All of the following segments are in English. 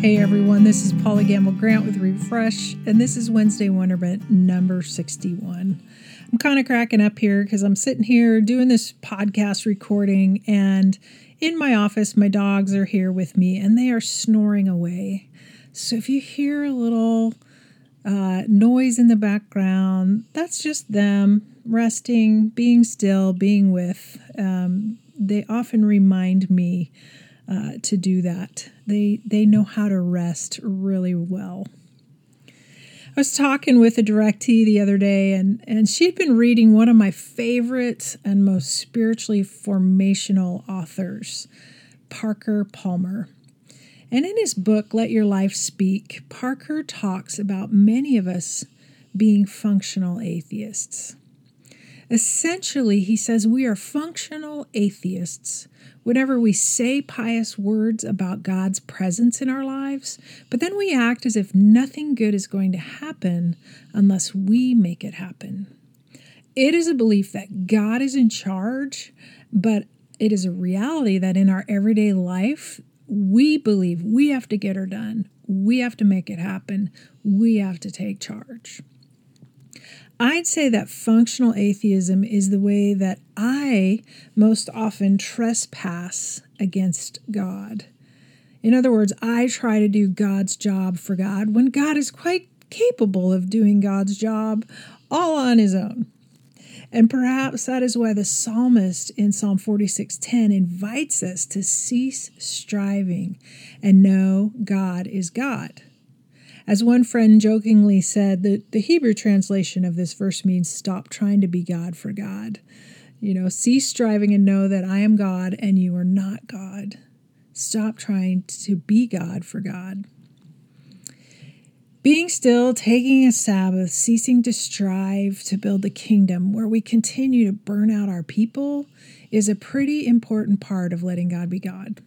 Hey everyone, this is Paula Gamble Grant with Refresh, and this is Wednesday Wonderment number 61. I'm kind of cracking up here because I'm sitting here doing this podcast recording, and in my office, my dogs are here with me and they are snoring away. So if you hear a little uh, noise in the background, that's just them resting, being still, being with. Um, they often remind me uh, to do that. They they know how to rest really well. I was talking with a directee the other day, and and she'd been reading one of my favorite and most spiritually formational authors, Parker Palmer. And in his book, Let Your Life Speak, Parker talks about many of us being functional atheists. Essentially, he says we are functional atheists whenever we say pious words about God's presence in our lives, but then we act as if nothing good is going to happen unless we make it happen. It is a belief that God is in charge, but it is a reality that in our everyday life, we believe we have to get her done. We have to make it happen. We have to take charge. I'd say that functional atheism is the way that I most often trespass against God. In other words, I try to do God's job for God when God is quite capable of doing God's job all on his own. And perhaps that is why the psalmist in Psalm 46:10 invites us to cease striving and know God is God. As one friend jokingly said, the, the Hebrew translation of this verse means stop trying to be God for God. You know, cease striving and know that I am God and you are not God. Stop trying to be God for God. Being still, taking a Sabbath, ceasing to strive to build the kingdom where we continue to burn out our people is a pretty important part of letting God be God.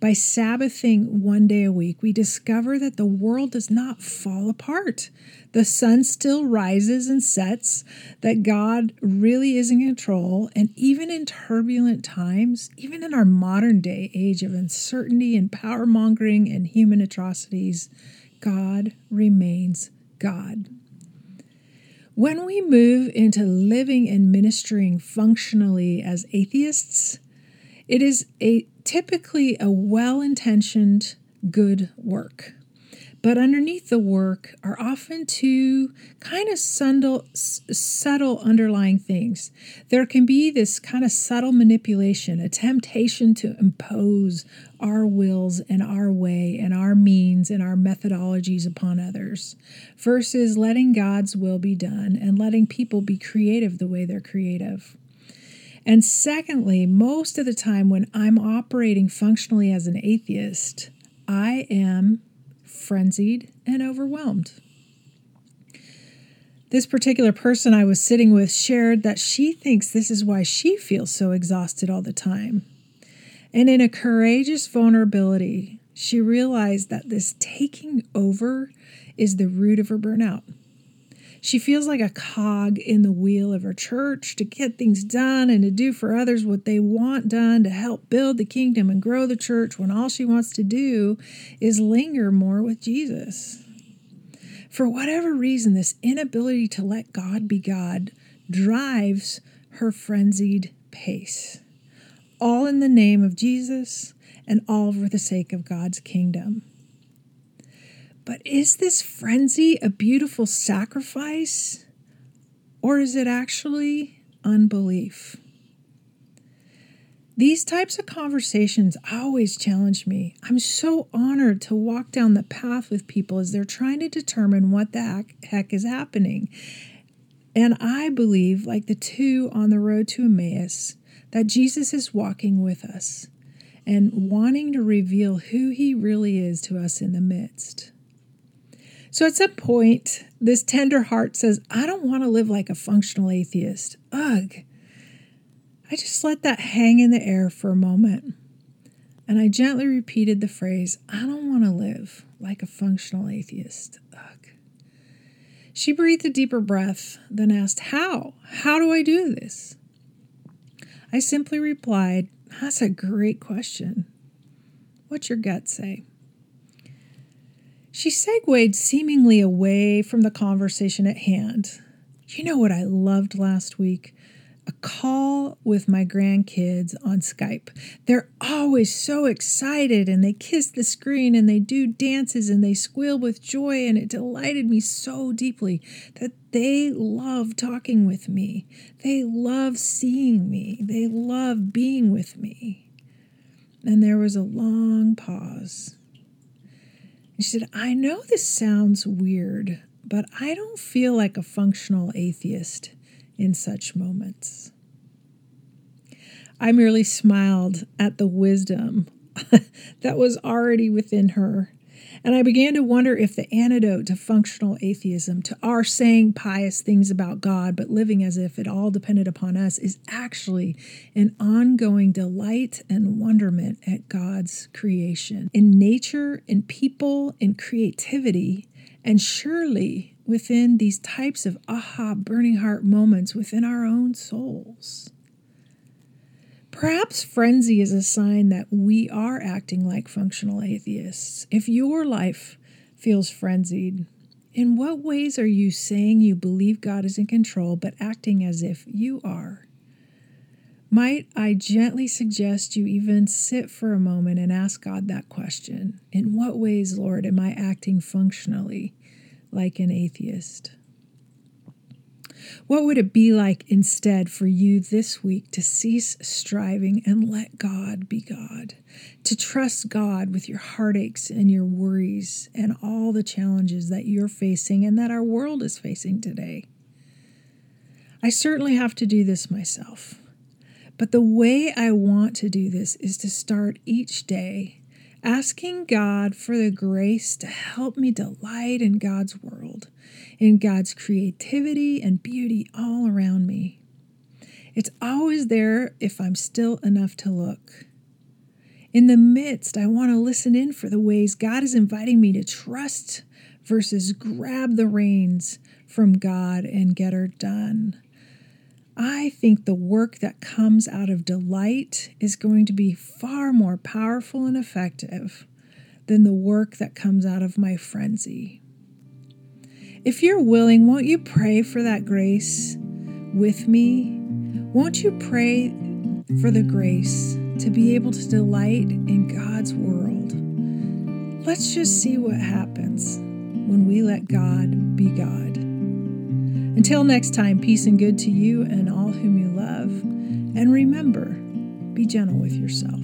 By Sabbathing one day a week, we discover that the world does not fall apart. The sun still rises and sets, that God really is in control. And even in turbulent times, even in our modern day age of uncertainty and power mongering and human atrocities, God remains God. When we move into living and ministering functionally as atheists, it is a typically a well intentioned good work. But underneath the work are often two kind of subtle, subtle underlying things. There can be this kind of subtle manipulation, a temptation to impose our wills and our way and our means and our methodologies upon others, versus letting God's will be done and letting people be creative the way they're creative. And secondly, most of the time when I'm operating functionally as an atheist, I am frenzied and overwhelmed. This particular person I was sitting with shared that she thinks this is why she feels so exhausted all the time. And in a courageous vulnerability, she realized that this taking over is the root of her burnout. She feels like a cog in the wheel of her church to get things done and to do for others what they want done to help build the kingdom and grow the church when all she wants to do is linger more with Jesus. For whatever reason, this inability to let God be God drives her frenzied pace. All in the name of Jesus and all for the sake of God's kingdom. But is this frenzy a beautiful sacrifice? Or is it actually unbelief? These types of conversations always challenge me. I'm so honored to walk down the path with people as they're trying to determine what the heck is happening. And I believe, like the two on the road to Emmaus, that Jesus is walking with us and wanting to reveal who he really is to us in the midst. So at some point, this tender heart says, I don't want to live like a functional atheist. Ugh. I just let that hang in the air for a moment. And I gently repeated the phrase, I don't want to live like a functional atheist. Ugh. She breathed a deeper breath, then asked, How? How do I do this? I simply replied, That's a great question. What's your gut say? She segued seemingly away from the conversation at hand. You know what I loved last week? A call with my grandkids on Skype. They're always so excited and they kiss the screen and they do dances and they squeal with joy. And it delighted me so deeply that they love talking with me. They love seeing me. They love being with me. And there was a long pause. And she said, I know this sounds weird, but I don't feel like a functional atheist in such moments. I merely smiled at the wisdom that was already within her and I began to wonder if the antidote to functional atheism, to our saying pious things about God but living as if it all depended upon us, is actually an ongoing delight and wonderment at God's creation, in nature, in people, in creativity, and surely within these types of aha, burning heart moments within our own souls. Perhaps frenzy is a sign that we are acting like functional atheists. If your life feels frenzied, in what ways are you saying you believe God is in control but acting as if you are? Might I gently suggest you even sit for a moment and ask God that question? In what ways, Lord, am I acting functionally like an atheist? What would it be like instead for you this week to cease striving and let God be God? To trust God with your heartaches and your worries and all the challenges that you're facing and that our world is facing today? I certainly have to do this myself. But the way I want to do this is to start each day asking God for the grace to help me delight in God's world, in God's creativity and beauty all around me. It's always there if I'm still enough to look. In the midst, I want to listen in for the ways God is inviting me to trust versus grab the reins from God and get her done. I think the work that comes out of delight is going to be far more powerful and effective than the work that comes out of my frenzy. If you're willing, won't you pray for that grace with me? Won't you pray for the grace to be able to delight in God's world? Let's just see what happens when we let God be God. Until next time, peace and good to you and all whom you love. And remember, be gentle with yourself.